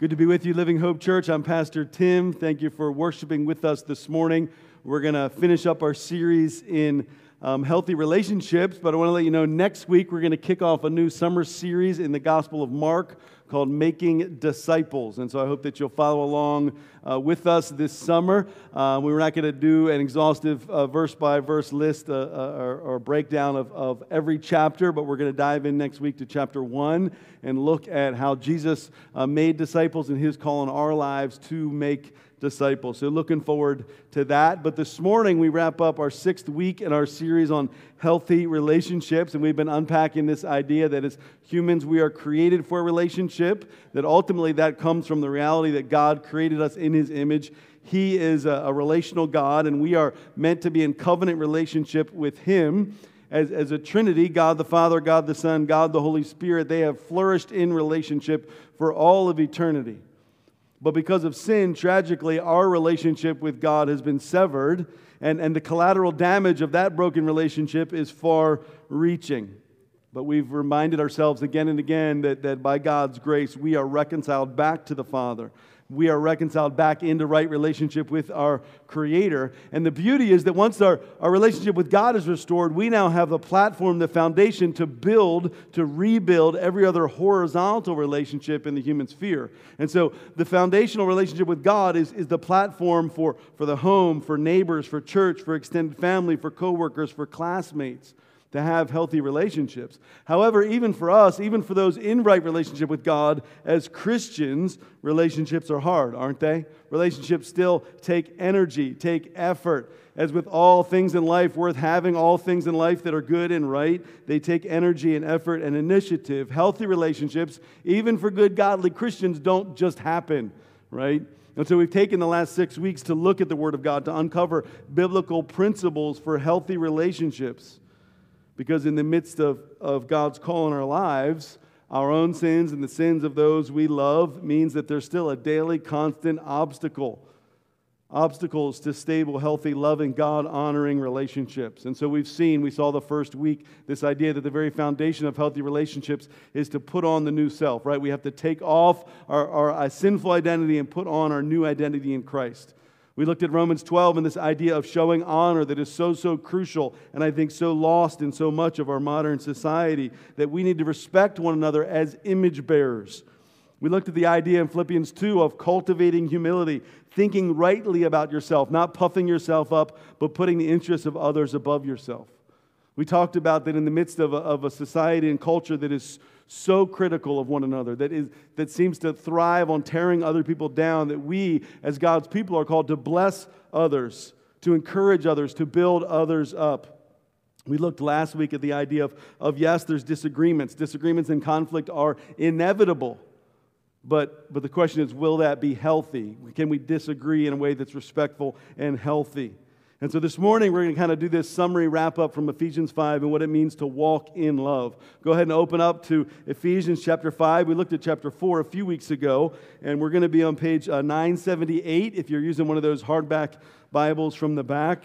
Good to be with you, Living Hope Church. I'm Pastor Tim. Thank you for worshiping with us this morning. We're going to finish up our series in um, healthy relationships, but I want to let you know next week we're going to kick off a new summer series in the Gospel of Mark called Making Disciples. And so I hope that you'll follow along uh, with us this summer. Uh, we are not going to do an exhaustive verse by verse list uh, uh, or, or, breakdown of, of every chapter, but we're going to dive in next week to chapter one and look at how Jesus uh, made disciples and his call in our lives to make disciples. So, looking forward to that. But this morning, we wrap up our sixth week in our series on healthy relationships. And we've been unpacking this idea that as humans, we are created for a relationship, that ultimately that comes from the reality that God created us in his image. He is a, a relational God, and we are meant to be in covenant relationship with him. As, as a Trinity, God the Father, God the Son, God the Holy Spirit, they have flourished in relationship for all of eternity. But because of sin, tragically, our relationship with God has been severed, and, and the collateral damage of that broken relationship is far reaching. But we've reminded ourselves again and again that, that by God's grace, we are reconciled back to the Father we are reconciled back into right relationship with our Creator. And the beauty is that once our, our relationship with God is restored, we now have the platform, the foundation to build, to rebuild every other horizontal relationship in the human sphere. And so the foundational relationship with God is, is the platform for, for the home, for neighbors, for church, for extended family, for coworkers, for classmates to have healthy relationships. However, even for us, even for those in right relationship with God, as Christians, relationships are hard, aren't they? Relationships still take energy, take effort. As with all things in life worth having, all things in life that are good and right, they take energy and effort and initiative. Healthy relationships, even for good, godly Christians, don't just happen, right? And so we've taken the last six weeks to look at the Word of God, to uncover biblical principles for healthy relationships. Because in the midst of, of God's call in our lives, our own sins and the sins of those we love means that there's still a daily, constant obstacle. Obstacles to stable, healthy, loving, God honoring relationships. And so we've seen, we saw the first week, this idea that the very foundation of healthy relationships is to put on the new self, right? We have to take off our, our, our sinful identity and put on our new identity in Christ. We looked at Romans 12 and this idea of showing honor that is so, so crucial and I think so lost in so much of our modern society that we need to respect one another as image bearers. We looked at the idea in Philippians 2 of cultivating humility, thinking rightly about yourself, not puffing yourself up, but putting the interests of others above yourself. We talked about that in the midst of a, of a society and culture that is so critical of one another, that, is, that seems to thrive on tearing other people down, that we, as God's people, are called to bless others, to encourage others, to build others up. We looked last week at the idea of, of yes, there's disagreements. Disagreements and conflict are inevitable. But, but the question is, will that be healthy? Can we disagree in a way that's respectful and healthy? And so this morning, we're going to kind of do this summary wrap up from Ephesians 5 and what it means to walk in love. Go ahead and open up to Ephesians chapter 5. We looked at chapter 4 a few weeks ago, and we're going to be on page uh, 978 if you're using one of those hardback Bibles from the back.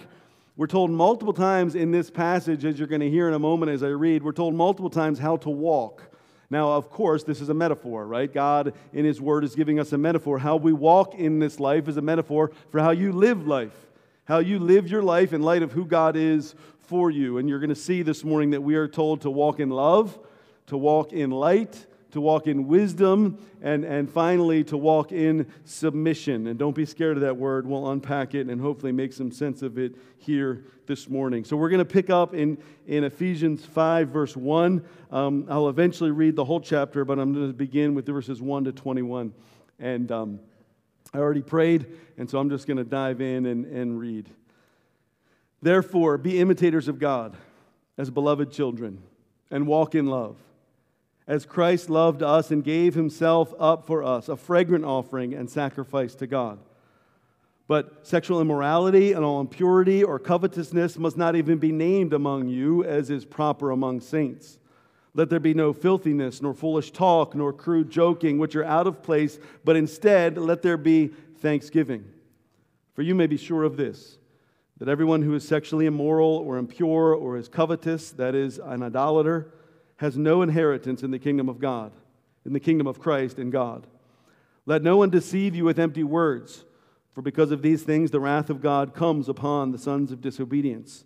We're told multiple times in this passage, as you're going to hear in a moment as I read, we're told multiple times how to walk. Now, of course, this is a metaphor, right? God, in His Word, is giving us a metaphor. How we walk in this life is a metaphor for how you live life how you live your life in light of who God is for you. And you're going to see this morning that we are told to walk in love, to walk in light, to walk in wisdom, and, and finally to walk in submission. And don't be scared of that word. We'll unpack it and hopefully make some sense of it here this morning. So we're going to pick up in, in Ephesians 5, verse 1. Um, I'll eventually read the whole chapter, but I'm going to begin with verses 1 to 21. And. Um, I already prayed, and so I'm just going to dive in and, and read. Therefore, be imitators of God as beloved children and walk in love. As Christ loved us and gave himself up for us, a fragrant offering and sacrifice to God. But sexual immorality and all impurity or covetousness must not even be named among you, as is proper among saints. Let there be no filthiness, nor foolish talk, nor crude joking, which are out of place, but instead let there be thanksgiving. For you may be sure of this that everyone who is sexually immoral or impure or is covetous, that is, an idolater, has no inheritance in the kingdom of God, in the kingdom of Christ and God. Let no one deceive you with empty words, for because of these things the wrath of God comes upon the sons of disobedience.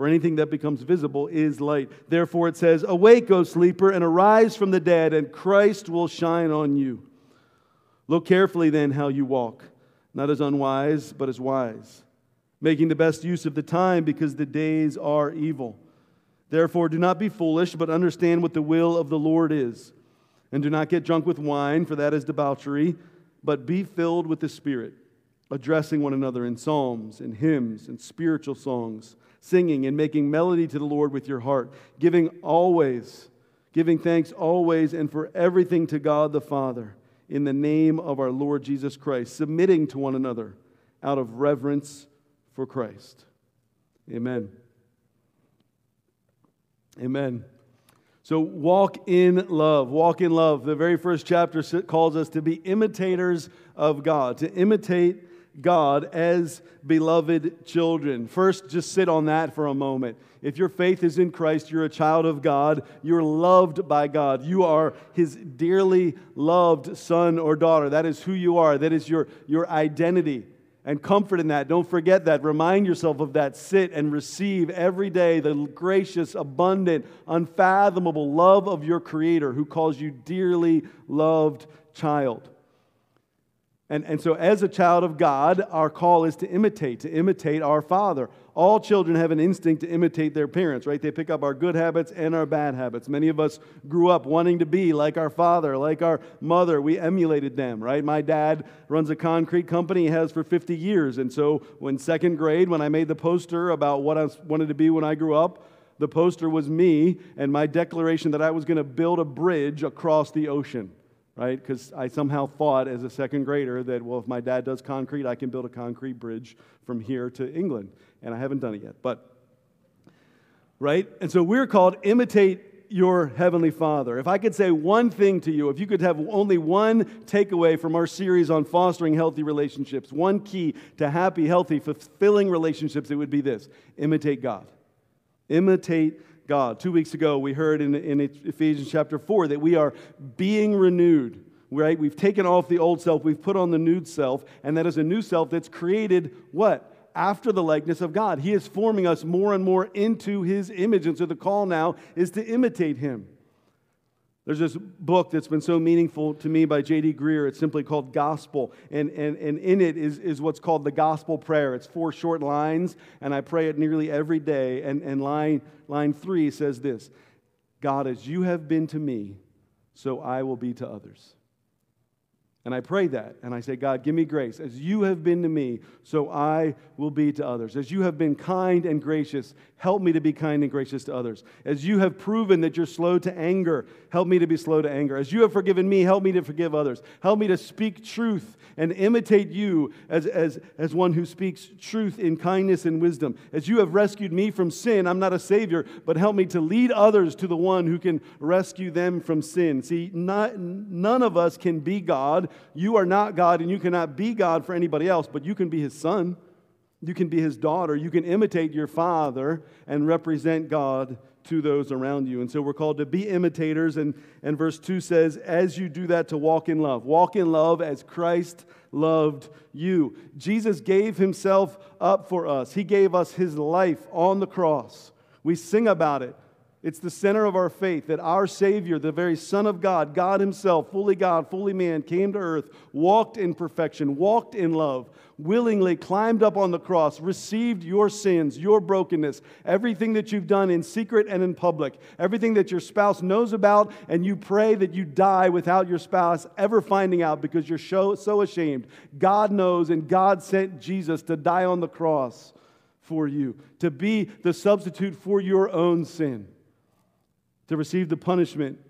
For anything that becomes visible is light. Therefore it says, Awake, O sleeper, and arise from the dead, and Christ will shine on you. Look carefully then how you walk, not as unwise, but as wise, making the best use of the time, because the days are evil. Therefore do not be foolish, but understand what the will of the Lord is. And do not get drunk with wine, for that is debauchery, but be filled with the Spirit addressing one another in psalms and hymns and spiritual songs, singing and making melody to the Lord with your heart, giving always, giving thanks always and for everything to God the Father in the name of our Lord Jesus Christ, submitting to one another out of reverence for Christ. Amen. Amen. So walk in love. Walk in love. The very first chapter calls us to be imitators of God, to imitate God as beloved children. First, just sit on that for a moment. If your faith is in Christ, you're a child of God. You're loved by God. You are His dearly loved son or daughter. That is who you are. That is your, your identity. And comfort in that. Don't forget that. Remind yourself of that. Sit and receive every day the gracious, abundant, unfathomable love of your Creator who calls you dearly loved child. And, and so, as a child of God, our call is to imitate, to imitate our Father. All children have an instinct to imitate their parents, right? They pick up our good habits and our bad habits. Many of us grew up wanting to be like our father, like our mother. We emulated them, right? My dad runs a concrete company, he has for 50 years. And so, when second grade, when I made the poster about what I wanted to be when I grew up, the poster was me and my declaration that I was going to build a bridge across the ocean right? Because I somehow thought as a second grader that, well, if my dad does concrete, I can build a concrete bridge from here to England. And I haven't done it yet. But, right? And so we're called imitate your heavenly father. If I could say one thing to you, if you could have only one takeaway from our series on fostering healthy relationships, one key to happy, healthy, fulfilling relationships, it would be this imitate God. Imitate God. Two weeks ago, we heard in, in Ephesians chapter 4 that we are being renewed, right? We've taken off the old self, we've put on the new self, and that is a new self that's created what? After the likeness of God. He is forming us more and more into His image. And so the call now is to imitate Him. There's this book that's been so meaningful to me by J.D. Greear. It's simply called Gospel. And, and, and in it is, is what's called the Gospel Prayer. It's four short lines, and I pray it nearly every day. And, and line, line three says this God, as you have been to me, so I will be to others. And I pray that, and I say, God, give me grace. As you have been to me, so I will be to others. As you have been kind and gracious, help me to be kind and gracious to others. As you have proven that you're slow to anger, help me to be slow to anger. As you have forgiven me, help me to forgive others. Help me to speak truth and imitate you as, as, as one who speaks truth in kindness and wisdom. As you have rescued me from sin, I'm not a savior, but help me to lead others to the one who can rescue them from sin. See, not, none of us can be God. You are not God, and you cannot be God for anybody else, but you can be his son. You can be his daughter. You can imitate your father and represent God to those around you. And so we're called to be imitators. And, and verse 2 says, as you do that, to walk in love. Walk in love as Christ loved you. Jesus gave himself up for us, he gave us his life on the cross. We sing about it. It's the center of our faith that our Savior, the very Son of God, God Himself, fully God, fully man, came to earth, walked in perfection, walked in love, willingly climbed up on the cross, received your sins, your brokenness, everything that you've done in secret and in public, everything that your spouse knows about, and you pray that you die without your spouse ever finding out because you're so, ashamed. God knows, and God sent Jesus to die on the cross for you, to be the substitute for your own sin to receive the punishment,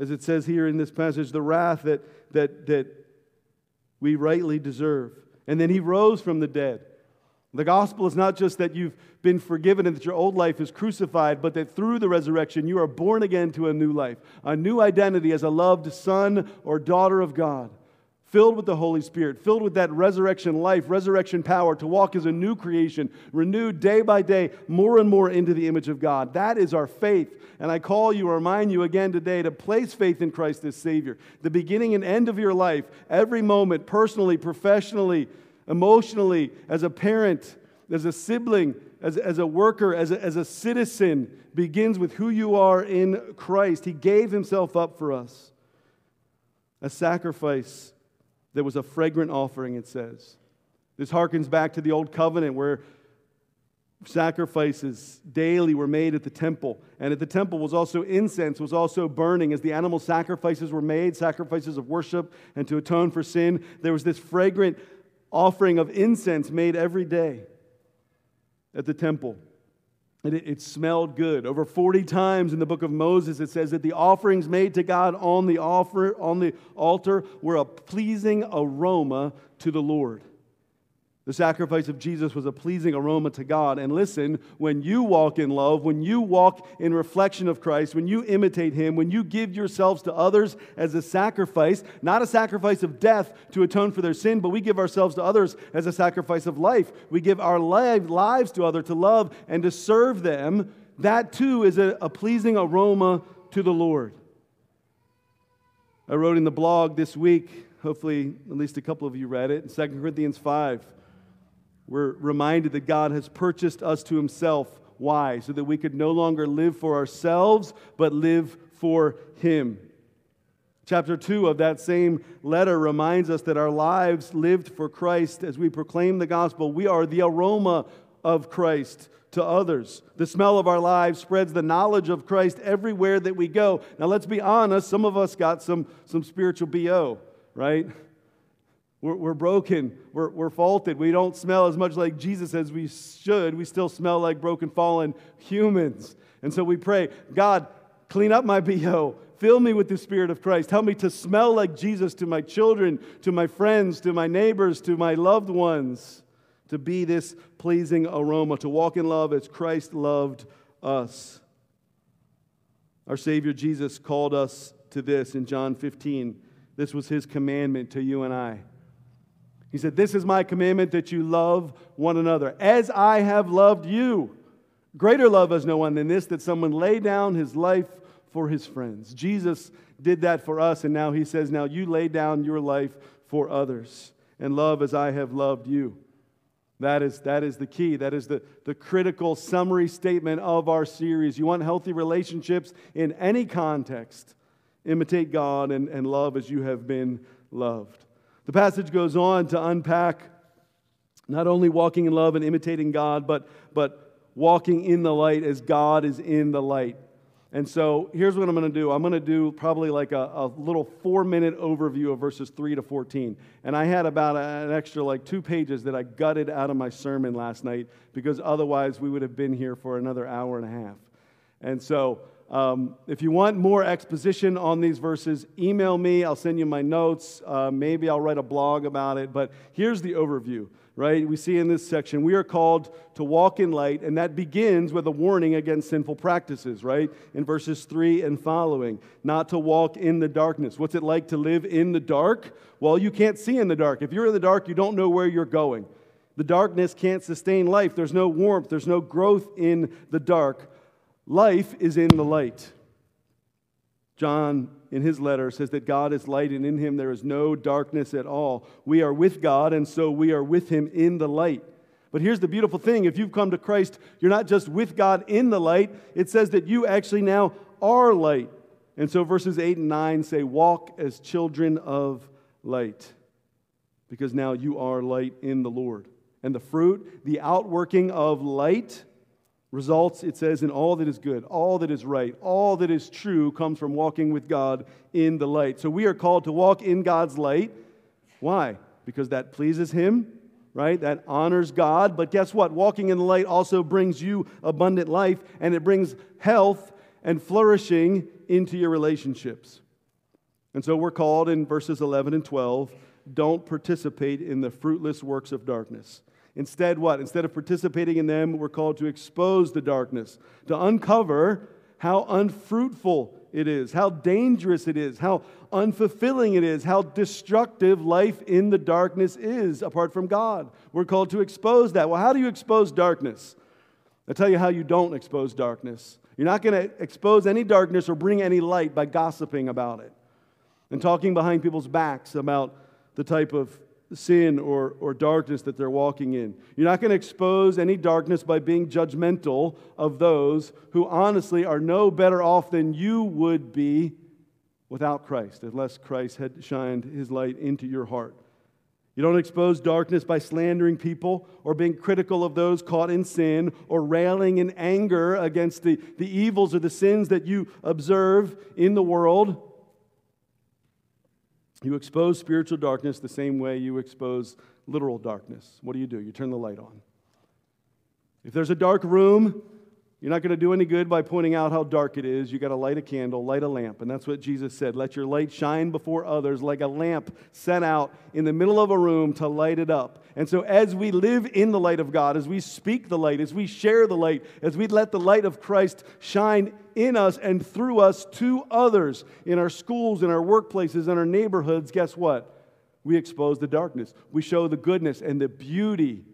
as it says here in this passage, the wrath that, that, that we rightly deserve. And then he rose from the dead. The gospel is not just that you've been forgiven and that your old life is crucified, but that through the resurrection you are born again to a new life, a new identity as a loved son or daughter of God, filled with the Holy Spirit, filled with that resurrection life, resurrection power to walk as a new creation, renewed day by day, more and more into the image of God. That is our faith. And I call you, remind you again today to place faith in Christ as Savior. The beginning and end of your life, every moment, personally, professionally, emotionally, as a parent, as a sibling, as, as a worker, as a, as a citizen, begins with who you are in Christ. He gave himself up for us. A sacrifice that was a fragrant offering, it says. This harkens back to the old covenant where sacrifices daily were made at the temple and at the temple was also incense was also burning as the animal sacrifices were made sacrifices of worship and to atone for sin there was this fragrant offering of incense made every day at the temple. And it, it, smelled good. Over 40 times in the book of Moses, it says that the offerings made to God on the, offer, on the altar were a pleasing aroma to the Lord. The sacrifice of Jesus was a pleasing aroma to God. And listen, when you walk in love, when you walk in reflection of Christ, when you imitate Him, when you give yourselves to others as a sacrifice, not a sacrifice of death to atone for their sin, but we give ourselves to others as a sacrifice of life. We give our lives to others to love and to serve them. That too is a, a pleasing aroma to the Lord. I wrote in the blog this week, hopefully at least a couple of you read it, in 2 Corinthians 5. We're reminded that God has purchased us to himself. Why? So that we could no longer live for ourselves, but live for him. Chapter 2 of that same letter reminds us that our lives lived for Christ as we proclaim the gospel. We are the aroma of Christ to others. The smell of our lives spreads the knowledge of Christ everywhere that we go. Now, let's be honest, some of us got some, some spiritual BO, right? We're, we're broken. We're, we're faulted. We don't smell as much like Jesus as we should. We still smell like broken, fallen humans. And so we pray, God, clean up my BO. Fill me with the Spirit of Christ. Help me to smell like Jesus to my children, to my friends, to my neighbors, to my loved ones. To be this pleasing aroma, to walk in love as Christ loved us. Our Savior Jesus called us to this in John 15. This was his commandment to you and I. He said, This is my commandment that you love one another as I have loved you. Greater love has no one than this, that someone lay down his life for his friends. Jesus did that for us, and now he says, Now you lay down your life for others and love as I have loved you. That is, that is the key. That is the, the critical summary statement of our series. You want healthy relationships in any context. Imitate God and, and love as you have been loved. The passage goes on to unpack not only walking in love and imitating God, but, but walking in the light as God is in the light. And so here's what I'm going to do. I'm going to do probably like a, a little four minute overview of verses 3 to 14. And I had about an extra like two pages that I gutted out of my sermon last night because otherwise we would have been here for another hour and a half. And so um, if you want more exposition on these verses, email me. I'll send you my notes. Uh, maybe I'll write a blog about it. But here's the overview, right? We see in this section, we are called to walk in light, and that begins with a warning against sinful practices, right? In verses 3 and following, not to walk in the darkness. What's it like to live in the dark? Well, you can't see in the dark. If you're in the dark, you don't know where you're going. The darkness can't sustain life. There's no warmth, there's no growth in the dark. Life is in the light. John, in his letter, says that God is light and in him there is no darkness at all. We are with God, and so we are with him in the light. But here's the beautiful thing if you've come to Christ, you're not just with God in the light, it says that you actually now are light. And so verses 8 and 9 say, Walk as children of light, because now you are light in the Lord. And the fruit, the outworking of light, Results, it says, in all that is good, all that is right, all that is true comes from walking with God in the light. So we are called to walk in God's light. Why? Because that pleases Him, right? That honors God. But guess what? Walking in the light also brings you abundant life and it brings health and flourishing into your relationships. And so we're called in verses 11 and 12 don't participate in the fruitless works of darkness. Instead, what? Instead of participating in them, we're called to expose the darkness, to uncover how unfruitful it is, how dangerous it is, how unfulfilling it is, how destructive life in the darkness is apart from God. We're called to expose that. Well, how do you expose darkness? I'll tell you how you don't expose darkness. You're not going to expose any darkness or bring any light by gossiping about it and talking behind people's backs about the type of sin or, or darkness that they're walking in. You're not going to expose any darkness by being judgmental of those who honestly are no better off than you would be without Christ, unless Christ had shined his light into your heart. You don't expose darkness by slandering people or being critical of those caught in sin or railing in anger against the, the evils or the sins that you observe in the world. You expose spiritual darkness the same way you expose literal darkness. What do you do? You turn the light on. If there's a dark room, you're not going to do any good by pointing out how dark it is. You got to light a candle, light a lamp. And that's what Jesus said. Let your light shine before others like a lamp set out in the middle of a room to light it up. And so, as we live in the light of God, as we speak the light, as we share the light, as we let the light of Christ shine in us and through us to others in our schools, in our workplaces, in our neighborhoods, guess what? We expose the darkness. We show the goodness and the beauty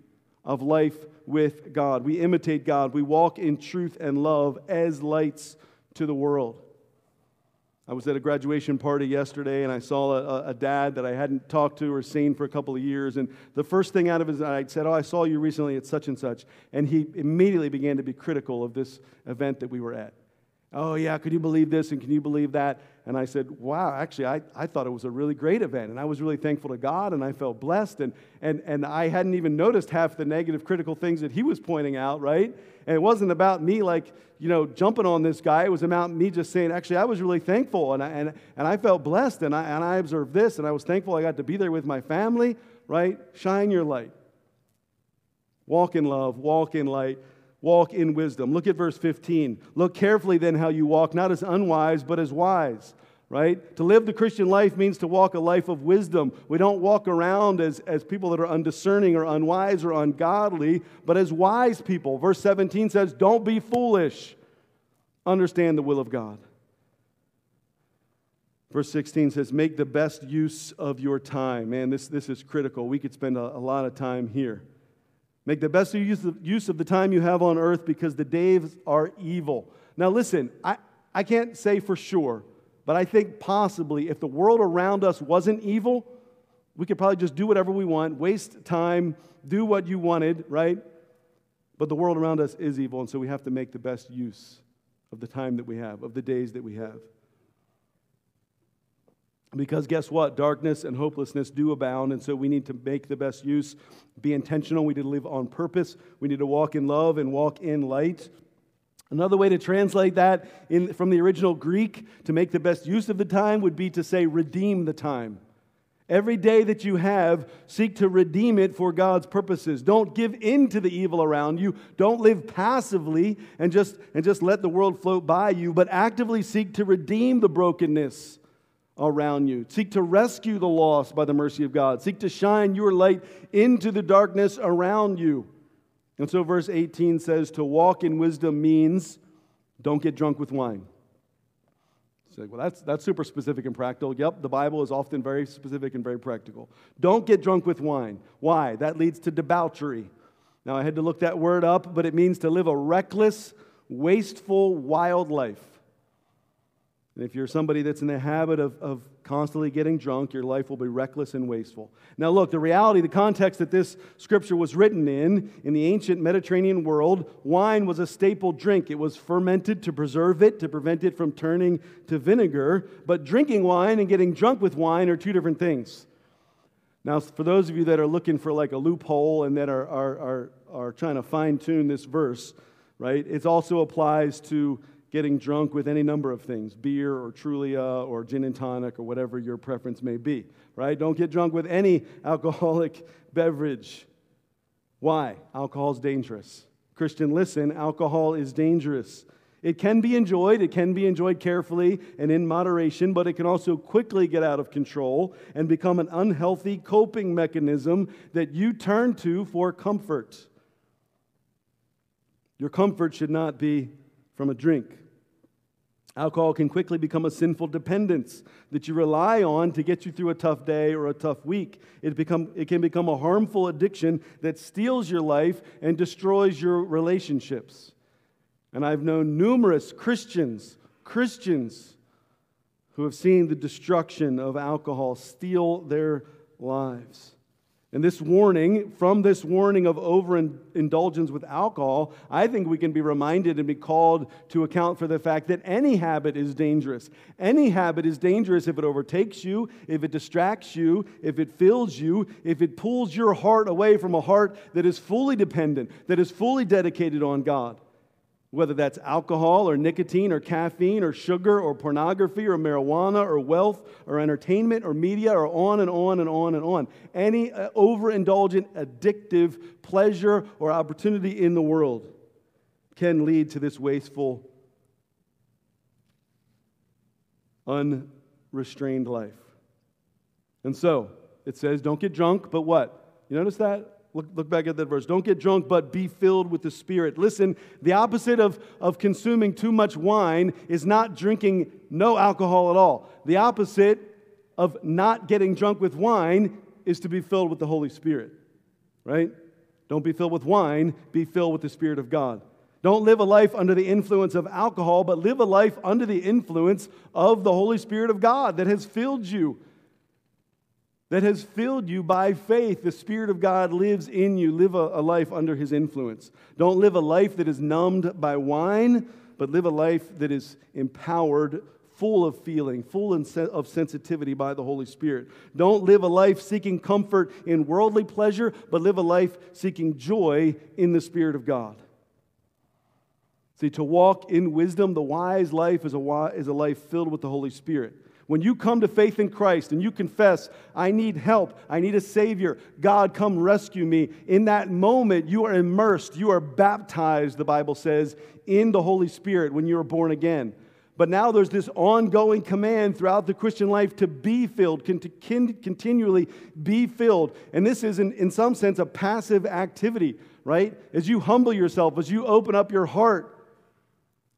of life with God. We imitate God. We walk in truth and love as lights to the world. I was at a graduation party yesterday and I saw a, a, dad that I hadn't talked to or seen for a couple of years. And the first thing out of his eye said, Oh, I saw you recently at such and such. And he immediately began to be critical of this event that we were at. Oh, yeah, could you believe this and can you believe that? And I said, Wow, actually, I, I thought it was a really great event. And I was really thankful to God and I felt blessed. And, and, and I hadn't even noticed half the negative, critical things that he was pointing out, right? And it wasn't about me, like, you know, jumping on this guy. It was about me just saying, Actually, I was really thankful and I, and, and I felt blessed and I, and I observed this and I was thankful I got to be there with my family, right? Shine your light. Walk in love, walk in light walk in wisdom. Look at verse 15. Look carefully then how you walk, not as unwise, but as wise. Right? To live the Christian life means to walk a life of wisdom. We don't walk around as, as people that are undiscerning or unwise or ungodly, but as wise people. Verse 17 says, Don't be foolish. Understand the will of God. Verse 16 says, Make the best use of your time. Man, this, this is critical. We could spend a, a lot of time here. Make the best use of the time you have on earth because the days are evil. Now, listen, I, I can't say for sure, but I think possibly if the world around us wasn't evil, we could probably just do whatever we want, waste time, do what you wanted, right? But the world around us is evil, and so we have to make the best use of the time that we have, of the days that we have. Because guess what? Darkness and hopelessness do abound, and so we need to make the best use, be intentional. We need to live on purpose. We need to walk in love and walk in light. Another way to translate that in, from the original Greek to make the best use of the time would be to say, redeem the time. Every day that you have, seek to redeem it for God's purposes. Don't give in to the evil around you. Don't live passively and just, and just let the world float by you, but actively seek to redeem the brokenness around you. Seek to rescue the lost by the mercy of God. Seek to shine your light into the darkness around you. And so, verse 18 says, To walk in wisdom means don't get drunk with wine. Say, well, that's, that's super specific and practical. Yep, the Bible is often very specific and very practical. Don't get drunk with wine. Why? That leads to debauchery. Now, I had to look that word up, but it means to live a reckless, wasteful, wild life. And if you're somebody that's in the habit of, of constantly getting drunk, your life will be reckless and wasteful. Now, look, the reality, the context that this scripture was written in, in the ancient Mediterranean world, wine was a staple drink. It was fermented to preserve it, to prevent it from turning to vinegar. But drinking wine and getting drunk with wine are two different things. Now, for those of you that are looking for like a loophole and that are, are, are, are trying to fine tune this verse, right, it also applies to getting drunk with any number of things beer or Truly or gin and tonic or whatever your preference may be, right? Don't get drunk with any alcoholic beverage. Why? Alcohol is dangerous. Christian, listen, alcohol is dangerous. It can be enjoyed, it can be enjoyed carefully and in moderation, but it can also quickly get out of control and become an unhealthy coping mechanism that you turn to for comfort. Your comfort should not be from a drink. Alcohol can quickly become a sinful dependence that you rely on to get you through a tough day or a tough week. It, become, it can become a harmful addiction that steals your life and destroys your relationships. And I've known numerous Christians, Christians, who have seen the destruction of alcohol steal their lives. And this warning, from this warning of overindulgence with alcohol, I think we can be reminded and be called to account for the fact that any habit is dangerous. Any habit is dangerous if it overtakes you, if it distracts you, if it fills you, if it pulls your heart away from a heart that is fully dependent, that is fully dedicated on God whether that's alcohol or nicotine or caffeine or sugar or pornography or marijuana or wealth or entertainment or media or on and on and on and on. Any uh, overindulgent, addictive pleasure or opportunity in the world can lead to this wasteful, unrestrained life. And so it says, don't get drunk, but what? You notice that? Look, look back at that verse. Don't get drunk, but be filled with the Spirit. Listen, the opposite of, of consuming too much wine is not drinking no alcohol at all. The opposite of not getting drunk with wine is to be filled with the Holy Spirit, right? Don't be filled with wine, be filled with the Spirit of God. Don't live a life under the influence of alcohol, but live a life under the influence of the Holy Spirit of God that has filled you that has filled you by faith. The Spirit of God lives in you. Live a, a, life under His influence. Don't live a life that is numbed by wine, but live a life that is empowered, full of feeling, full of sensitivity by the Holy Spirit. Don't live a life seeking comfort in worldly pleasure, but live a life seeking joy in the Spirit of God. See, to walk in wisdom, the wise life is a, is a life filled with the Holy Spirit. When you come to faith in Christ and you confess, I need help, I need a Savior, God, come rescue me, in that moment you are immersed, you are baptized, the Bible says, in the Holy Spirit when you are born again. But now there's this ongoing command throughout the Christian life to be filled, continually be filled. And this is, in, in some sense, a passive activity, right? As you humble yourself, as you open up your heart,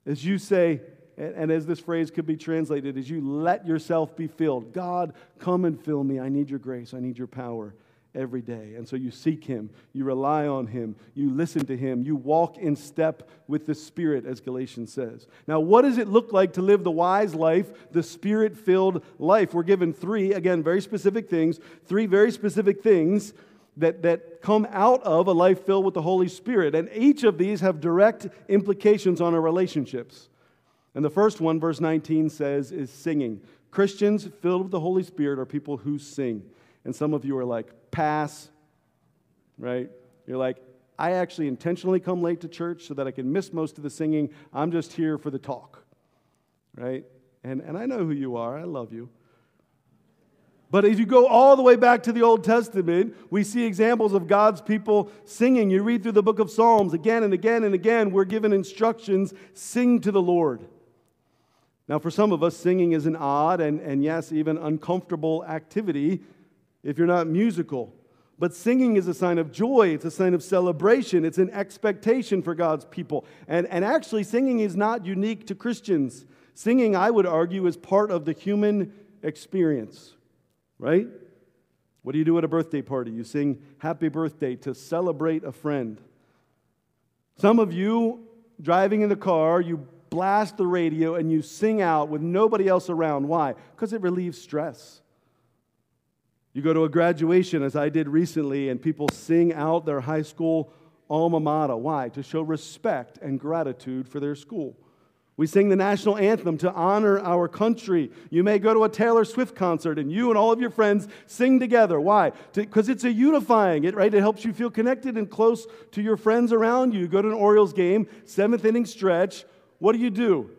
as you say, and, and as this phrase could be translated, as you let yourself be filled. God, come and fill me. I need your grace. I need your power every day. And so you seek Him, you rely on Him, you listen to Him, you walk in step with the Spirit, as Galatians says. Now, what does it look like to live the wise life, the Spirit filled life? We're given three, again, very specific things, three very specific things. That, that come out of a life filled with the Holy Spirit. And each of these have direct implications on our relationships. And the first one, verse 19 says, is singing. Christians filled with the Holy Spirit are people who sing. And some of you are like, pass, right? You're like, I actually intentionally come late to church so that I can miss most of the singing. I'm just here for the talk, right? And, and I know who you are. I love you. But if you go all the way back to the Old Testament, we see examples of God's people singing. You read through the book of Psalms again and again and again, we're given instructions sing to the Lord. Now, for some of us, singing is an odd and, and yes, even uncomfortable activity if you're not musical. But singing is a sign of joy, it's a sign of celebration, it's an expectation for God's people. And, and actually, singing is not unique to Christians. Singing, I would argue, is part of the human experience, right? What do you do at a birthday party? You sing happy birthday to celebrate a friend. Some of you driving in the car, you blast the radio and you sing out with nobody else around. Why? Because it relieves stress. You go to a graduation, as I did recently, and people sing out their high school alma mater. Why? To show respect and gratitude for their school. We sing the national anthem to honor our country. You may go to a Taylor Swift concert and you and all of your friends sing together. Why? Because it's a unifying, it, right? It helps you feel connected and close to your friends around you. you go to an Orioles game, seventh inning stretch, what do you do?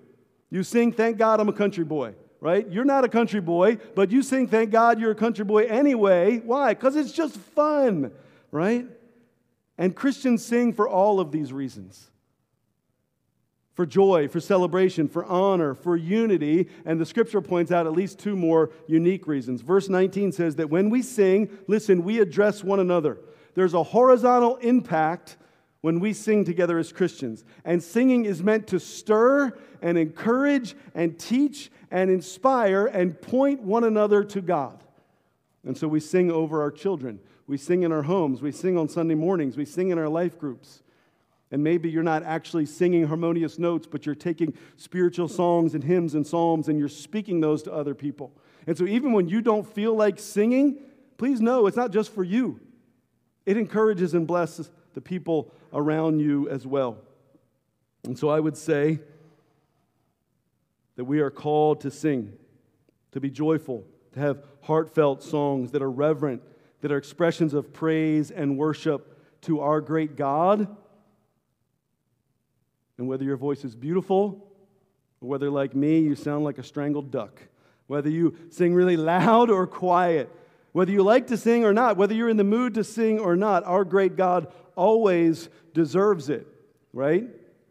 You sing, Thank God I'm a country boy, right? You're not a country boy, but you sing, Thank God you're a country boy anyway. Why? Because it's just fun, right? And Christians sing for all of these reasons for joy, for celebration, for honor, for unity. And the scripture points out at least two more unique reasons. Verse 19 says that when we sing, listen, we address one another. There's a horizontal impact when we sing together as Christians. And singing is meant to stir and encourage and teach and inspire and point one another to God. And so we sing over our children. We sing in our homes. We sing on Sunday mornings. We sing in our life groups. And maybe you're not actually singing harmonious notes, but you're taking spiritual songs and hymns and psalms and you're speaking those to other people. And so even when you don't feel like singing, please know it's not just for you, it encourages and blesses the people around you as well. And so I would say that we are called to sing, to be joyful, to have heartfelt songs that are reverent, that are expressions of praise and worship to our great God and whether your voice is beautiful, or whether, like me, you sound like a strangled duck, whether you sing really loud or quiet, whether you like to sing or not, whether you're in the mood to sing or not, our great God always deserves it, right?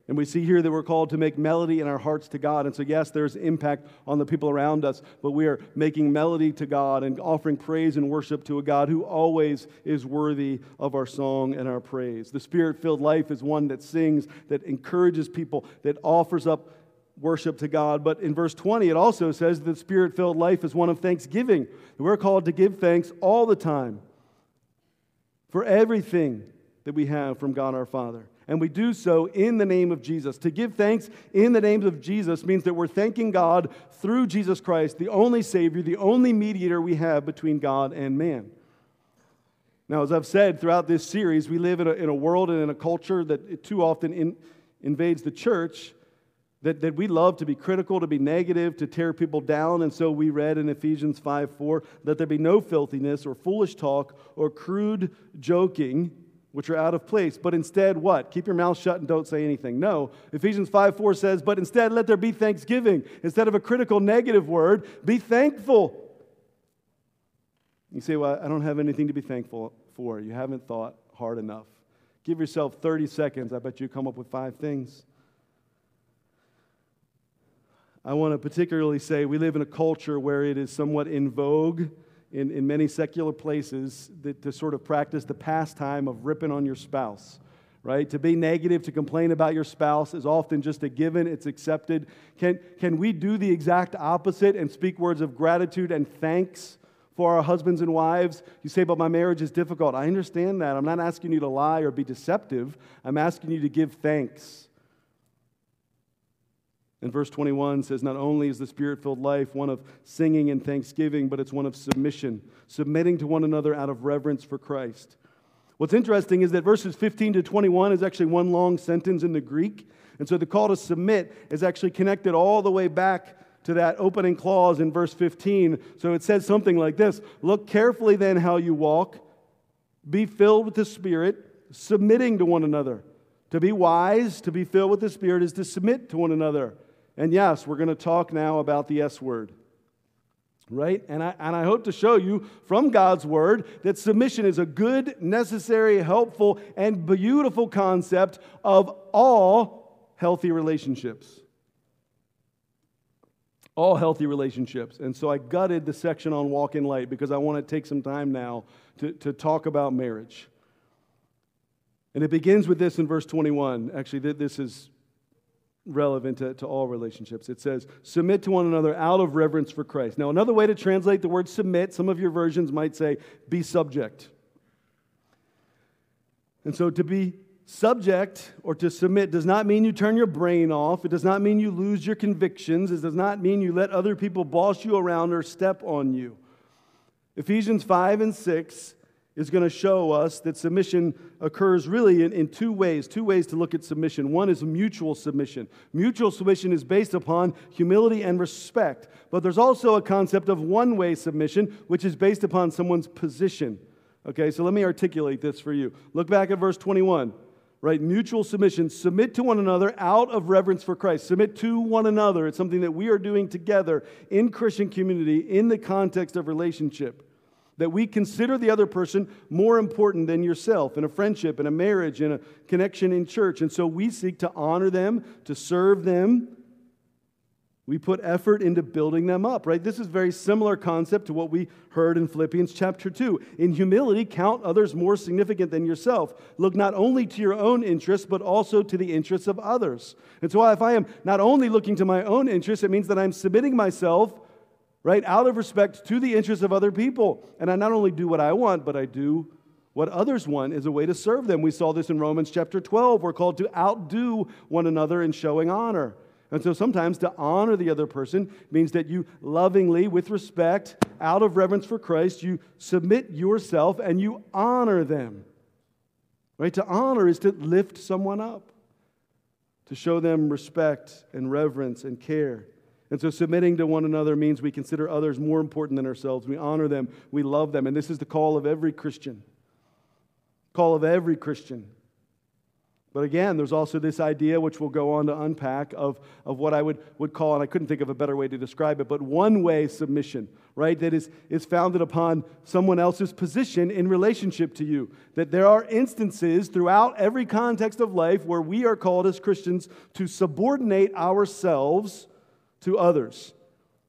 And we see here that we're called to make melody in our hearts to God. And so, yes, there's impact on the people around us, but we are making melody to God and offering praise and worship to a God who always is worthy of our song and our praise. The spirit filled life is one that sings, that encourages people, that offers up worship to God. But in verse 20, it also says that spirit filled life is one of thanksgiving. We're called to give thanks all the time for everything that we have from God our Father. And we do so in the name of Jesus. To give thanks in the name of Jesus means that we're thanking God through Jesus Christ, the only Savior, the only mediator we have between God and man. Now, as I've said throughout this series, we live in a, in a world and in a culture that too often in, invades the church that, that we love to be critical, to be negative, to tear people down. And so we read in Ephesians 5 4, let there be no filthiness or foolish talk or crude joking which are out of place, but instead what? Keep your mouth shut and don't say anything. No. Ephesians 5 4 says, but instead let there be thanksgiving. Instead of a critical negative word, be thankful. You say, well, I don't have anything to be thankful for. You haven't thought hard enough. Give yourself 30 seconds. I bet you come up with five things. I want to particularly say we live in a culture where it is somewhat in vogue in, in many secular places that, to sort of practice the pastime of ripping on your spouse right? To be negative, to complain about your spouse is often just a given, it's accepted. Can, can we do the exact opposite and speak words of gratitude and thanks for our husbands and wives? You say, but my marriage is difficult. I understand that. I'm not asking you to lie or be deceptive, I'm asking you to give thanks. And verse 21 says, Not only is the spirit filled life one of singing and thanksgiving, but it's one of submission, submitting to one another out of reverence for Christ. What's interesting is that verses 15 to 21 is actually one long sentence in the Greek. And so the call to submit is actually connected all the way back to that opening clause in verse 15. So it says something like this Look carefully then how you walk, be filled with the Spirit, submitting to one another. To be wise, to be filled with the Spirit, is to submit to one another. And yes, we're going to talk now about the S word. Right? And I, and I hope to show you from God's word that submission is a good, necessary, helpful, and beautiful concept of all healthy relationships. All healthy relationships. And so I gutted the section on walk in light because I want to take some time now to, to talk about marriage. And it begins with this in verse 21. Actually, this is relevant to, to all relationships. It says, submit to one another out of reverence for Christ. Now, another way to translate the word submit, some of your versions might say, be subject. And so to be subject or to submit does not mean you turn your brain off. It does not mean you lose your convictions. It does not mean you let other people boss you around or step on you. Ephesians 5 and 6 is going to show us that submission occurs really in, in two ways. Two ways to look at submission. One is mutual submission. Mutual submission is based upon humility and respect. But there's also a concept of one way submission, which is based upon someone's position. Okay, so let me articulate this for you. Look back at verse 21. Right, mutual submission. Submit to one another out of reverence for Christ. Submit to one another. It's something that we are doing together in Christian community in the context of relationship. That we consider the other person more important than yourself in a friendship, in a marriage, in a connection in church. And so we seek to honor them, to serve them, we put effort into building them up, right? This is very similar concept to what we heard in Philippians chapter 2. In humility, count others more significant than yourself. Look not only to your own interests, but also to the interests of others. And so if I am not only looking to my own interests, it means that I'm submitting myself, right, out of respect to the interests of other people. And I not only do what I want, but I do what others want as a way to serve them. We saw this in Romans chapter 12. We're called to outdo one another in showing honor. And so sometimes to honor the other person means that you lovingly, with respect, out of reverence for Christ, you submit yourself and you honor them. Right? To honor is to lift someone up, to show them respect and reverence and care. And so submitting to one another means we consider others more important than ourselves. We honor them, we love them. And this is the call of every Christian. Call of every Christian. But again, there's also this idea, which we'll go on to unpack, of, of what I would, would call, and I couldn't think of a better way to describe it, but one way submission, right? That is, is founded upon someone else's position in relationship to you. That there are instances throughout every context of life where we are called as Christians to subordinate ourselves to others.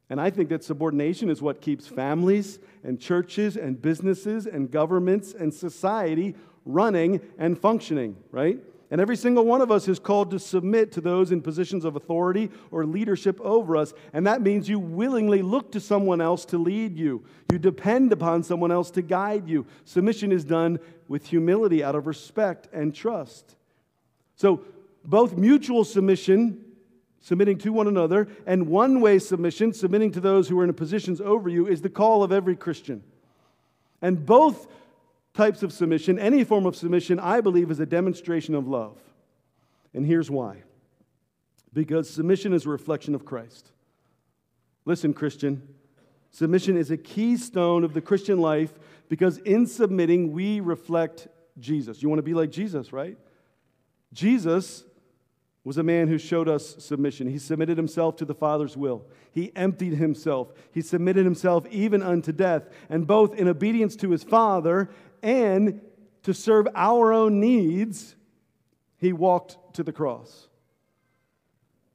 And I think that subordination is what keeps families and churches and businesses and governments and society running and functioning, right? And every single one of us is called to submit to those in positions of authority or leadership over us. And that means you willingly look to someone else to lead you. You depend upon someone else to guide you. Submission is done with humility out of respect and trust. So, both mutual submission, submitting to one another, and one way submission, submitting to those who are in positions over you, is the call of every Christian. And both types of submission, any form of submission, I believe is a demonstration of love. And here's why because submission is a reflection of Christ. Listen, Christian, submission is a keystone of the Christian life because in submitting, we reflect Jesus. You want to be like Jesus, right? Jesus was a man who showed us submission. He submitted himself to the Father's will. He emptied himself. He submitted himself even unto death. And both in obedience to his Father and to serve our own needs, he walked to the cross.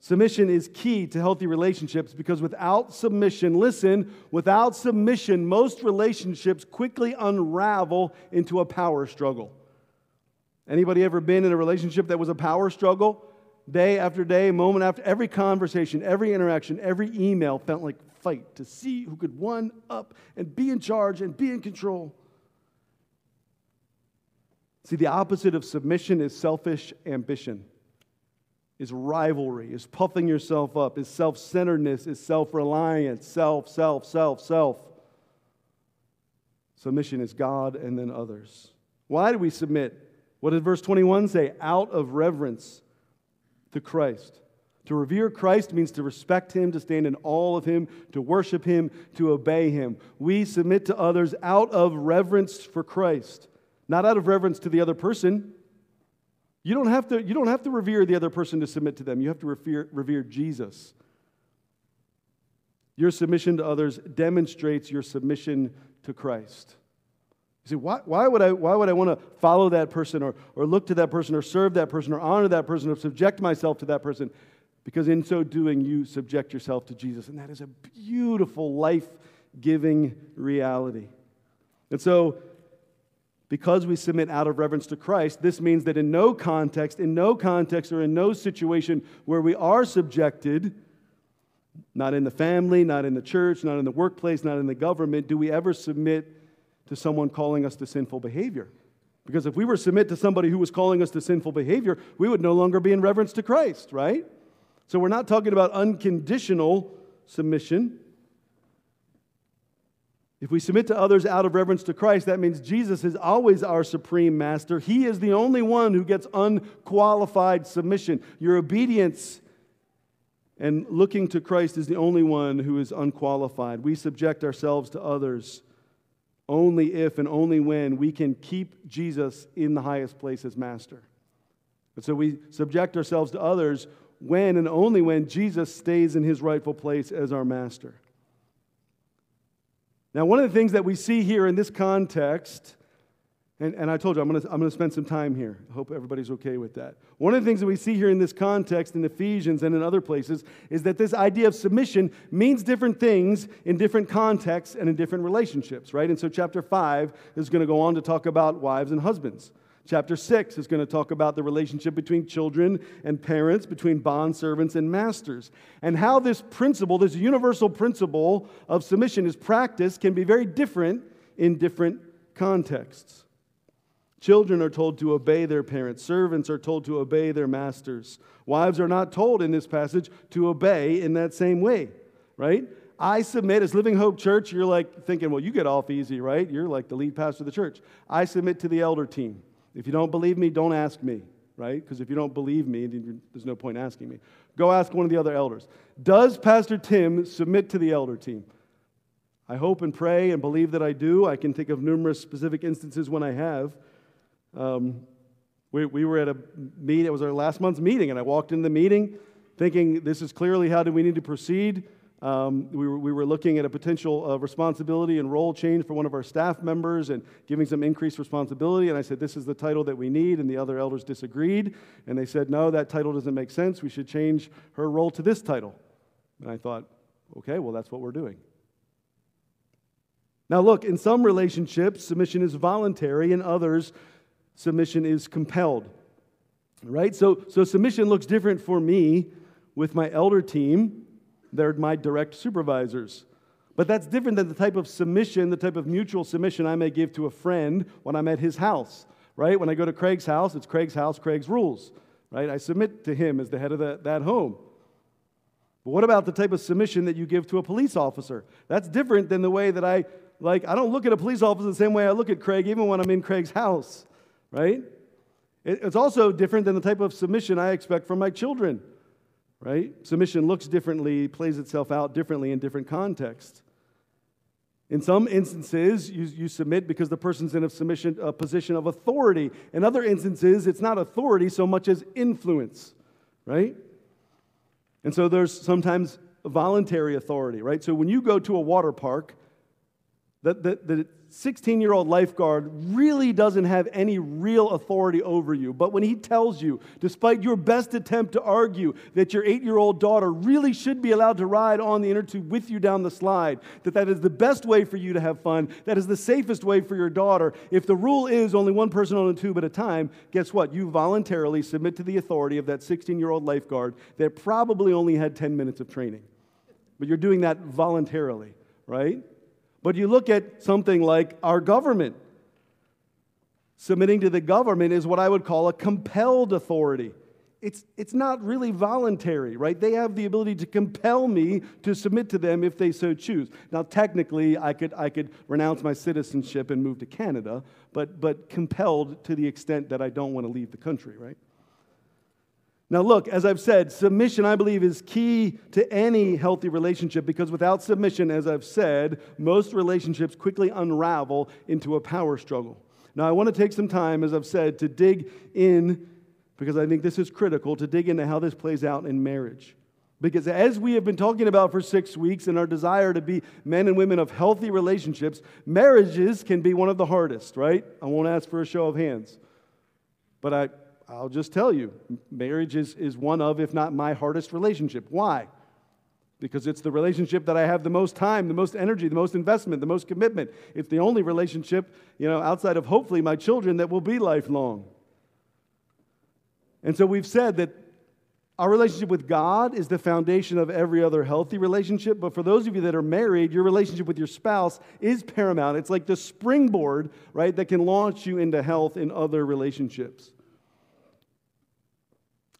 Submission is key to healthy relationships because without submission, listen, without submission, most relationships quickly unravel into a power struggle. Anybody ever been in a relationship that was a power struggle? Day after day, moment after every conversation, every interaction, every email felt like fight to see who could one up and be in charge and be in control. See, the opposite of submission is selfish ambition, is rivalry, is puffing yourself up, is self centeredness, is self reliance, self, self, self, self. Submission is God and then others. Why do we submit? What does verse 21 say? Out of reverence to Christ. To revere Christ means to respect him, to stand in awe of him, to worship him, to obey him. We submit to others out of reverence for Christ not out of reverence to the other person. You don't have to, you don't have to revere the other person to submit to them. You have to revere, revere Jesus. Your submission to others demonstrates your submission to Christ. You see, why, why, would I, why would I want to follow that person or, or look to that person or serve that person or honor that person or subject myself to that person? Because in so doing, you subject yourself to Jesus. And that is a beautiful, life giving reality. And so, because we submit out of reverence to Christ, this means that in no context, in no context, or in no situation where we are subjected, not in the family, not in the church, not in the workplace, not in the government, do we ever submit to someone calling us to sinful behavior. Because if we were submit to somebody who was calling us to sinful behavior, we would no longer be in reverence to Christ, right? So we're not talking about unconditional submission. If we submit to others out of reverence to Christ, that means Jesus is always our supreme master. He is the only one who gets unqualified submission. Your obedience and looking to Christ is the only one who is unqualified. We subject ourselves to others only if and only when we can keep Jesus in the highest place as master. And so we subject ourselves to others when and only when Jesus stays in his rightful place as our master. Now, one of the things that we see here in this context, and, and I told you I'm going to I'm going to spend some time here. I hope everybody's okay with that. One of the things that we see here in this context in Ephesians and in other places is that this idea of submission means different things in different contexts and in different relationships, right? And so, chapter 5 is going to go on to talk about wives and husbands. Chapter 6 is going to talk about the relationship between children and parents, between bond servants and masters, and how this principle, this universal principle of submission is practiced can be very different in different contexts. Children are told to obey their parents. Servants are told to obey their masters. Wives are not told in this passage to obey in that same way, right? I submit, as Living Hope Church, you're like thinking, well, you get off easy, right? You're like the lead pastor of the church. I submit to the elder team. If you don't believe me, don't ask me, right? Because if you don't believe me, there's no point asking me. Go ask one of the other elders. Does Pastor Tim submit to the elder team? I hope and pray and believe that I do. I can think of numerous specific instances when I have. Um, we, we were at a meet, it was our last month's meeting, and I walked in the meeting thinking this is clearly how do we need to proceed. Um, we, were, we were looking at a potential uh, responsibility and role change for one of our staff members and giving some increased responsibility. And I said, This is the title that we need. And the other elders disagreed. And they said, No, that title doesn't make sense. We should change her role to this title. And I thought, Okay, well, that's what we're doing. Now, look, in some relationships, submission is voluntary, in others, submission is compelled. Right? So, so submission looks different for me with my elder team they're my direct supervisors. But that's different than the type of submission, the type of mutual submission I may give to a friend when I'm at his house, right? When I go to Craig's house, it's Craig's house, Craig's rules, right? I submit to him as the head of the, that home. But what about the type of submission that you give to a police officer? That's different than the way that I, like, I don't look at a police officer the same way I look at Craig, even when I'm in Craig's house, right? It's also different than the type of submission I expect from my children right? Submission looks differently, plays itself out differently in different contexts. In some instances, you, you submit because the person's in a submission a position of authority. In other instances, it's not authority so much as influence, right? And so there's sometimes voluntary authority, right? So when you go to a water park, that the, the 16 year old lifeguard really doesn't have any real authority over you. But when he tells you, despite your best attempt to argue that your eight year old daughter really should be allowed to ride on the inner tube with you down the slide, that that is the best way for you to have fun, that is the safest way for your daughter, if the rule is only one person on a tube at a time, guess what? You voluntarily submit to the authority of that 16 year old lifeguard that probably only had 10 minutes of training. But you're doing that voluntarily, right? But you look at something like our government. Submitting to the government is what I would call a compelled authority. It's, it's not really voluntary, right? They have the ability to compel me to submit to them if they so choose. Now, technically, I could, I could renounce my citizenship and move to Canada, but, but compelled to the extent that I don't want to leave the country, right? Now, look, as I've said, submission, I believe, is key to any healthy relationship because without submission, as I've said, most relationships quickly unravel into a power struggle. Now, I want to take some time, as I've said, to dig in, because I think this is critical, to dig into how this plays out in marriage. Because as we have been talking about for six weeks in our desire to be men and women of healthy relationships, marriages can be one of the hardest, right? I won't ask for a show of hands. But I, I'll just tell you, marriage is, is one of, if not my hardest relationship. Why? Because it's the relationship that I have the most time, the most energy, the most investment, the most commitment. It's the only relationship, you know, outside of hopefully my children that will be lifelong. And so we've said that our relationship with God is the foundation of every other healthy relationship. But for those of you that are married, your relationship with your spouse is paramount. It's like the springboard, right, that can launch you into health in other relationships.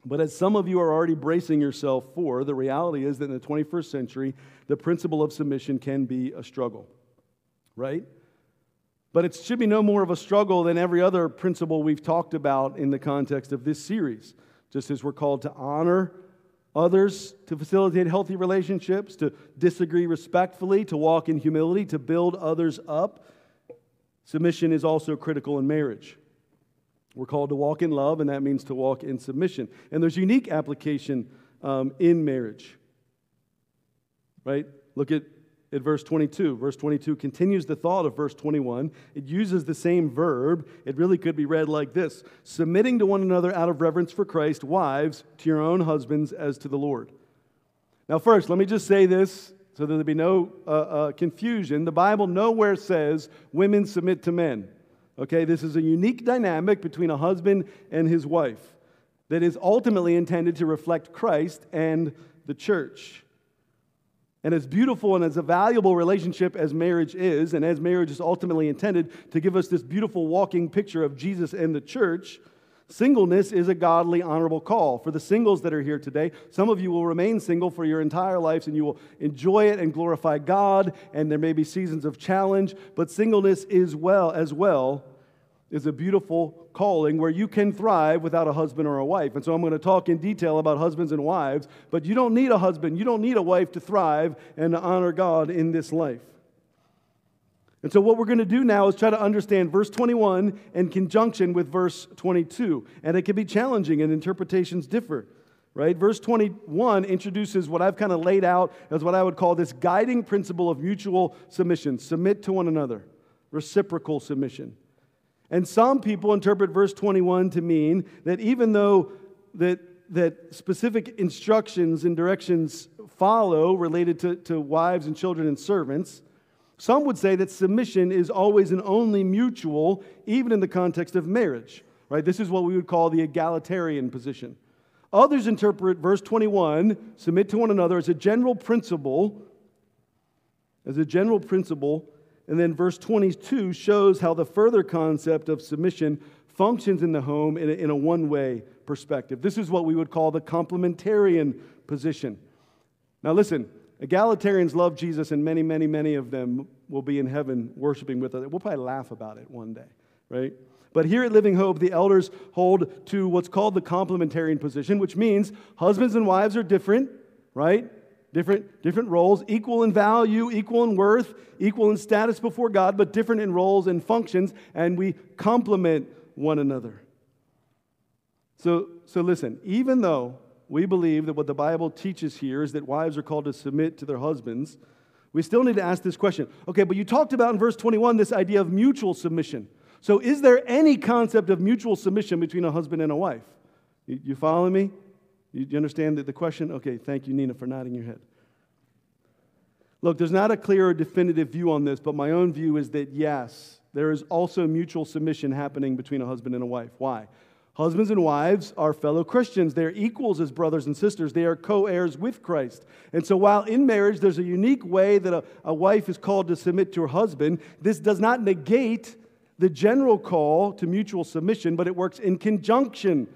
But as some of you are already bracing yourself for, the reality is that in the 21st century, the principle of submission can be a struggle, right? But it should be no more of a struggle than every other principle we've talked about in the context of this series. Just as we're called to honor others, to facilitate healthy relationships, to disagree respectfully, to walk in humility, to build others up, submission is also critical in marriage. We're called to walk in love, and that means to walk in submission. And there's unique application um, in marriage. Right? Look at at verse 22. Verse 22 continues the thought of verse 21. It uses the same verb. It really could be read like this Submitting to one another out of reverence for Christ, wives, to your own husbands as to the Lord. Now, first, let me just say this so that there be no uh, uh, confusion. The Bible nowhere says women submit to men. Okay, this is a unique dynamic between a husband and his wife that is ultimately intended to reflect Christ and the church. And as beautiful and as a valuable relationship as marriage is, and as marriage is ultimately intended to give us this beautiful walking picture of Jesus and the church, singleness is a godly, honorable call. For the singles that are here today, some of you will remain single for your entire lives and you will enjoy it and glorify God, and there may be seasons of challenge, but singleness is well as well is a beautiful calling where you can thrive without a husband or a wife. And so I'm going to talk in detail about husbands and wives, but you don't need a husband, you don't need a wife to thrive and to honor God in this life. And so, what we're going to do now is try to understand verse 21 in conjunction with verse 22. And it can be challenging, and interpretations differ, right? Verse 21 introduces what I've kind of laid out as what I would call this guiding principle of mutual submission submit to one another, reciprocal submission. And some people interpret verse 21 to mean that even though that, that specific instructions and directions follow related to, to wives and children and servants, some would say that submission is always and only mutual, even in the context of marriage. Right? This is what we would call the egalitarian position. Others interpret verse 21, submit to one another, as a general principle, as a general principle and then verse 22 shows how the further concept of submission functions in the home in a, in a one way perspective. This is what we would call the complementarian position. Now, listen, egalitarians love Jesus, and many, many, many of them will be in heaven worshiping with us. We'll probably laugh about it one day, right? But here at Living Hope, the elders hold to what's called the complementarian position, which means husbands and wives are different, right? Different, different roles, equal in value, equal in worth, equal in status before God, but different in roles and functions, and we complement one another. So, so listen, even though we believe that what the Bible teaches here is that wives are called to submit to their husbands, we still need to ask this question. Okay, but you talked about in verse 21 this idea of mutual submission. So, is there any concept of mutual submission between a husband and a wife? You, you me? You, understand the, the question? Okay, thank you, Nina, for nodding your head. Look, there's not a clear or definitive view on this, but my own view is that yes, there is also mutual submission happening between a husband and a wife. Why? Husbands and wives are fellow Christians. They're equals as brothers and sisters. They are co heirs with Christ. And so, while in marriage there's a unique way that a, a wife is called to submit to her husband, this does not negate the general call to mutual submission, but it works in conjunction,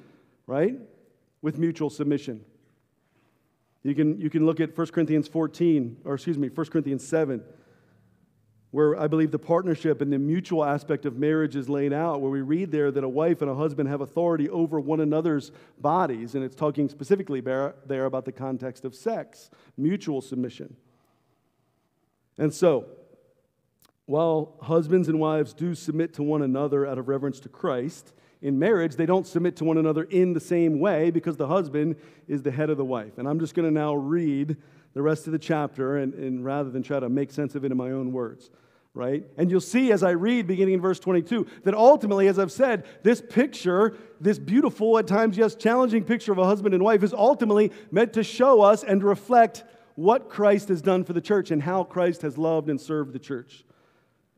right? With mutual submission. You can, you can look at 1 Corinthians 14, or excuse me, 1 Corinthians 7, where I believe the partnership and the mutual aspect of marriage is laid out, where we read there that a wife and a husband have authority over one another's bodies. And it's talking specifically there about the context of sex, mutual submission. And so, while husbands and wives do submit to one another out of reverence to Christ, in marriage, they don't submit to one another in the same way because the husband is the head of the wife. And I'm just going to now read the rest of the chapter and, and rather than try to make sense of it in my own words right? And you'll see as I read, beginning in verse 22, that ultimately, as I've said, this picture, this beautiful, at times, yes, challenging picture of a husband and wife, is ultimately meant to show us and reflect what Christ has done for the church and how Christ has loved and served the church.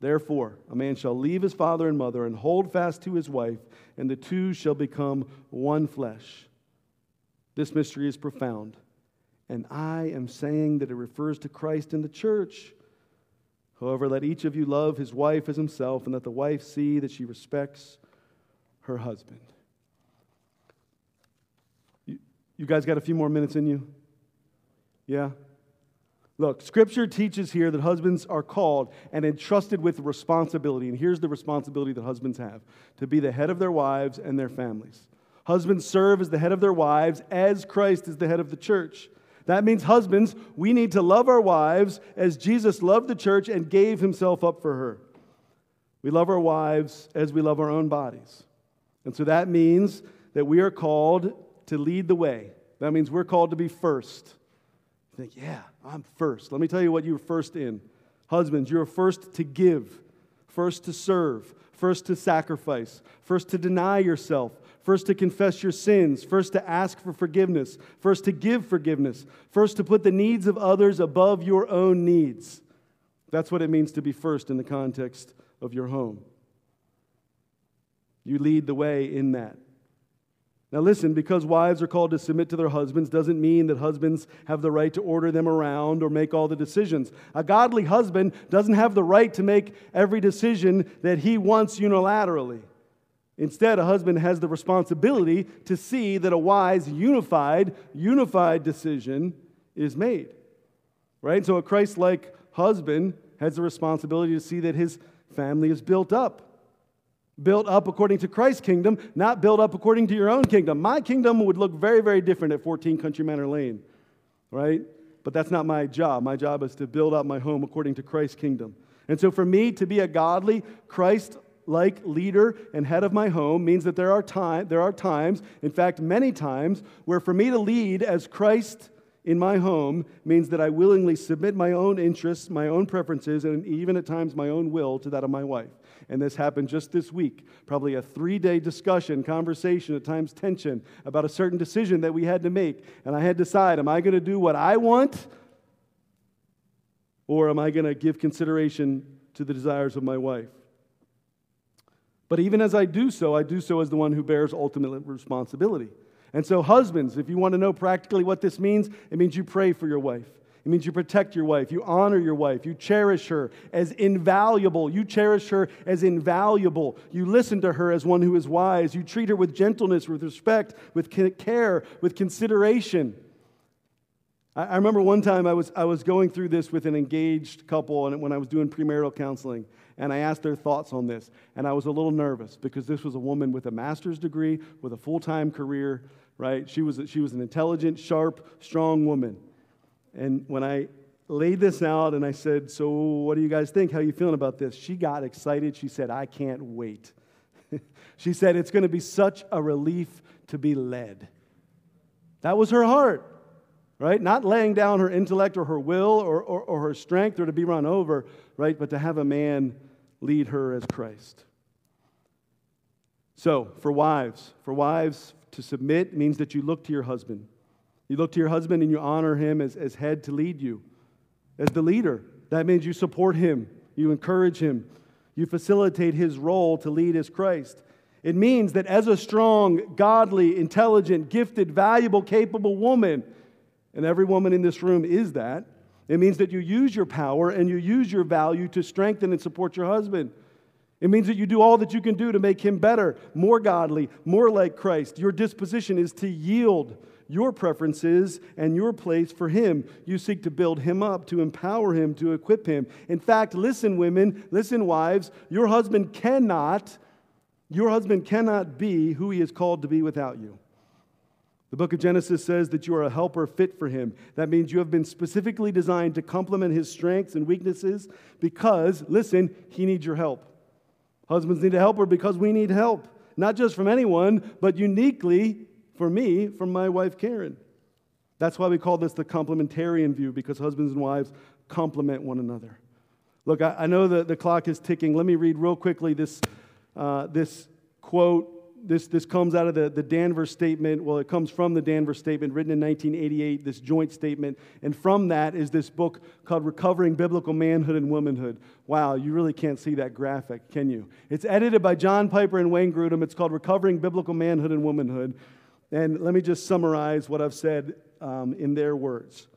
Therefore, a man shall leave his father and mother and hold fast to his wife, and the two shall become one flesh. This mystery is profound, and I am saying that it refers to Christ and the church. However, let each of you love his wife as himself, and let the wife see that she respects her husband. You, guys got a few more minutes in you? Yeah? Look, Scripture teaches here that husbands are called and entrusted with responsibility. And here's the responsibility that husbands have to be the head of their wives and their families. Husbands serve as the head of their wives as Christ is the head of the church. That means, husbands, we need to love our wives as Jesus loved the church and gave himself up for her. We love our wives as we love our own bodies. And so that means that we are called to lead the way. That means we're called to be first think, yeah, I'm first. Let me tell you what you're first in. Husbands, you're first to give, first to serve, first to sacrifice, first to deny yourself, first to confess your sins, first to ask for forgiveness, first to give forgiveness, first to put the needs of others above your own needs. That's what it means to be first in the context of your home. You lead the way in that. Now, listen, because wives are called to submit to their husbands doesn't mean that husbands have the right to order them around or make all the decisions. A godly husband doesn't have the right to make every decision that he wants unilaterally. Instead, a husband has the responsibility to see that a wise, unified, unified decision is made. Right? So, a Christ like husband has the responsibility to see that his family is built up built up according to Christ's kingdom, not built up according to your own kingdom. My kingdom would look very, very different at 14 Country Manor Lane, right? But that's not my job. My job is to build up my home according to Christ's kingdom. And so for me to be a godly, Christ like leader and head of my home means that there are, time, there are times, in fact, many times, where for me to lead as Christ in my home means that I willingly submit my own interests, my own preferences, and even at times my own will to that of my wife and this happened just this week. Probably a three day discussion, conversation, at times tension about a certain decision that we had to make. And I had to decide am I going to do what I want or am I going to give consideration to the desires of my wife? But even as I do so, I do so as the one who bears ultimate responsibility. And so, husbands, if you want to know practically what this means, it means you pray for your wife. It means you protect your wife, you honor your wife, you cherish her as invaluable. You cherish her as invaluable. You listen to her as one who is wise. You treat her with gentleness, with respect, with care, with consideration. I remember one time I was, I was going through this with an engaged couple and when I was doing premarital counseling, and I asked their thoughts on this. And I was a little nervous because this was a woman with a master's degree, with a full time career, right? She was, she was an intelligent, sharp, strong woman. And when I laid this out and I said, So, what do you guys think? How are you feeling about this? She got excited. She said, I can't wait. she said, It's going to be such a relief to be led. That was her heart, right? Not laying down her intellect or her will or, or, or her strength or to be run over, right? But to have a man lead her as Christ. So, for wives, for wives to submit means that you look to your husband. You look to your husband and you honor him as, as head to lead you, as the leader. That means you support him, you encourage him, you facilitate his role to lead as Christ. It means that as a strong, godly, intelligent, gifted, valuable, capable woman, and every woman in this room is that, it means that you use your power and you use your value to strengthen and support your husband. It means that you do all that you can do to make him better, more godly, more like Christ. Your disposition is to yield your preferences and your place for Him. You seek to build Him up, to empower Him, to equip Him. In fact, listen, women, listen, wives, your husband cannot, your husband cannot be who He is called to be without you. The book of Genesis says that you are a helper fit for him. That means you have been specifically designed to complement his strengths and weaknesses because, listen, he needs your help. Husbands need a helper because we need help, not just from anyone, but uniquely for me from my wife Karen. That's why we call this the complementarian view, because husbands and wives complement one another. Look, I, I know that the clock is ticking. Let me read real quickly this, uh, this quote this, this comes out of the, the Danvers statement. Well, it comes from the Danvers statement written in 1988, this joint statement. And from that is this book called Recovering Biblical Manhood and Womanhood. Wow, you really can't see that graphic, can you? It's edited by John Piper and Wayne Grudem. It's called Recovering Biblical Manhood and Womanhood. And let me just summarize what I've said um, in their words.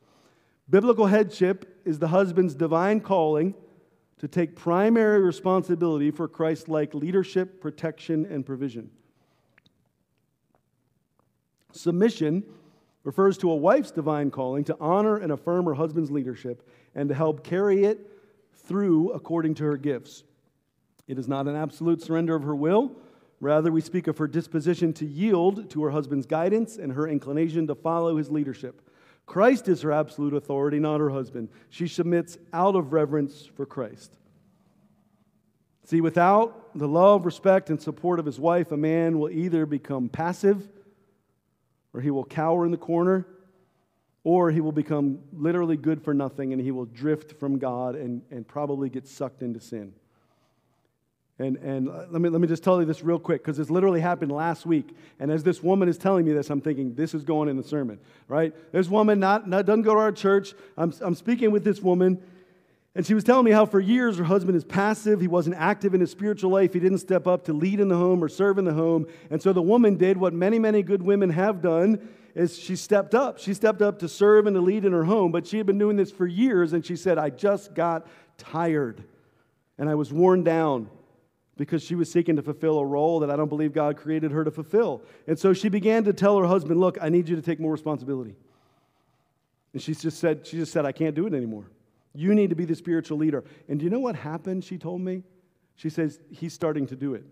Biblical headship is the husband's divine calling to take primary responsibility for Christ like leadership, protection, and provision. Submission refers to a wife's divine calling to honor and affirm her husband's leadership and to help carry it through according to her gifts. It is not an absolute surrender of her will. Rather, we speak of her disposition to yield to her husband's guidance and her inclination to follow his leadership. Christ is her absolute authority, not her husband. She submits out of reverence for Christ. See, without the love, respect, and support of his wife, a man will either become passive or he will cower in the corner, or he will become literally good for nothing and he will drift from God and, and probably get sucked into sin. And, and let, me, let me just tell you this real quick because this literally happened last week. And as this woman is telling me this, I'm thinking, this is going in the sermon, right? This woman not, not, doesn't go to our church. I'm, I'm speaking with this woman, and she was telling me how for years her husband is passive. He wasn't active in his spiritual life. He didn't step up to lead in the home or serve in the home. And so the woman did what many, many good women have done is she stepped up. She stepped up to serve and to lead in her home, but she had been doing this for years, and she said, I just got tired and I was worn down because she was seeking to fulfill a role that I don't believe God created her to fulfill. And so she began to tell her husband, Look, I need you to take more responsibility. And she just said, she just said, I can't do it anymore. You need to be the spiritual leader. And do you know what happened? She told me. She says, He's starting to do it.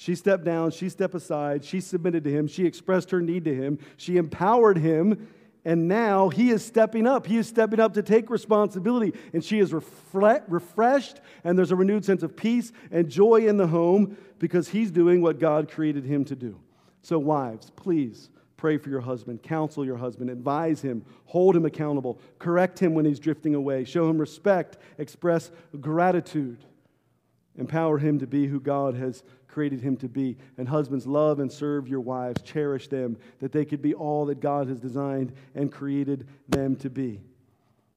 She stepped down, she stepped aside, she submitted to him, she expressed her need to him, she empowered him, and now he is stepping up. He is stepping up to take responsibility. And she is refre- refreshed, and there's a renewed sense of peace and joy in the home because he's doing what God created him to do. So, wives, please pray for your husband, counsel your husband, advise him, hold him accountable, correct him when he's drifting away, show him respect, express gratitude, empower him to be who God has created him to be. And husbands, love and serve your wives, cherish them, that they could be all that God has designed and created them to be.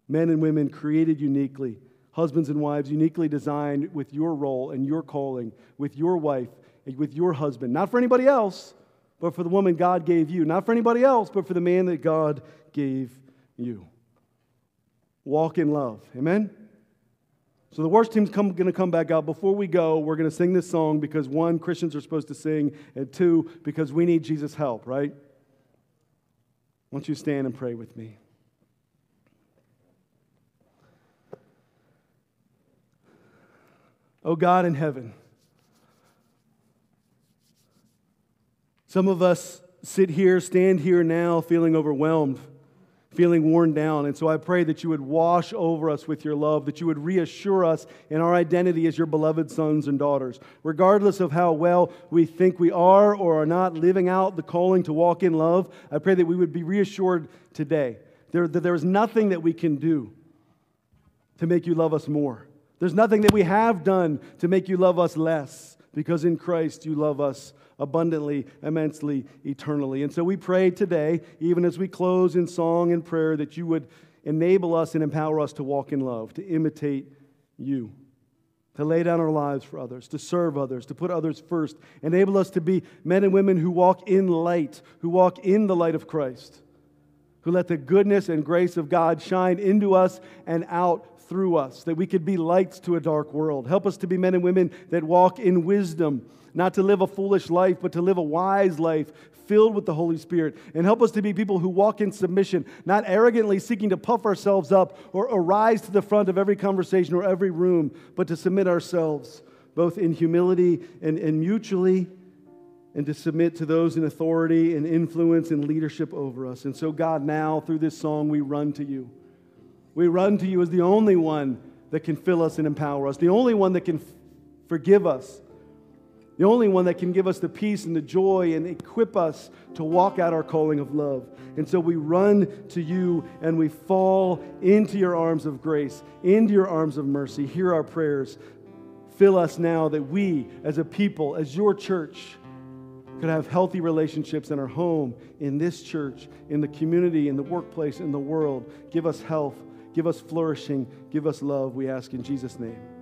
Men and women created uniquely, husbands and wives uniquely designed with your role and your calling, with your wife, and with your husband, not for anybody else, but for the woman God gave you, not for anybody else, but for the man that God gave you. Walk in love. Amen? So the worship team's going to come back out. Before we go, we're to sing this song because one, Christians are supposed to sing, and two, because we need Jesus' help, right? Won't you stand and pray with me? Oh God in heaven, some of us sit here, stand here now, feeling overwhelmed feeling worn down. And so I pray that you would wash over us with your love, that you would reassure us in our identity as your beloved sons and daughters. Regardless of how well we think we are or are not living out the calling to walk in love, I pray that we would be reassured today there, that there is nothing that we can do to make you love us more. There's nothing that we have done to make you love us less because in Christ you love us abundantly, immensely, eternally. And so we pray today, even as we close in song and prayer, that you would enable us and empower us to walk in love, to imitate you, to lay down our lives for others, to serve others, to put others first. Enable us to be men and women who walk in light, who walk in the light of Christ, who let the goodness and grace of God shine into us and out through us, that we could be lights to a dark world. Help us to be men and women that walk in wisdom, not to live a foolish life, but to live a wise life filled with the Holy Spirit. And help us to be people who walk in submission, not arrogantly seeking to puff ourselves up or arise to the front of every conversation or every room, but to submit ourselves both in humility and, and mutually and to submit to those in authority and influence and leadership over us. And so, God, now through this song, we run to you. We run to you as the only one that can fill us and empower us, the only one that can f- forgive us, the only one that can give us the peace and the joy and equip us to walk out our calling of love. And so we run to you and we fall into your arms of grace, into your arms of mercy. Hear our prayers. Fill us now that we, as a people, as your church, could have healthy relationships in our home, in this church, in the community, in the workplace, in the world. Give us health, give us flourishing, give us love, we ask in Jesus' name.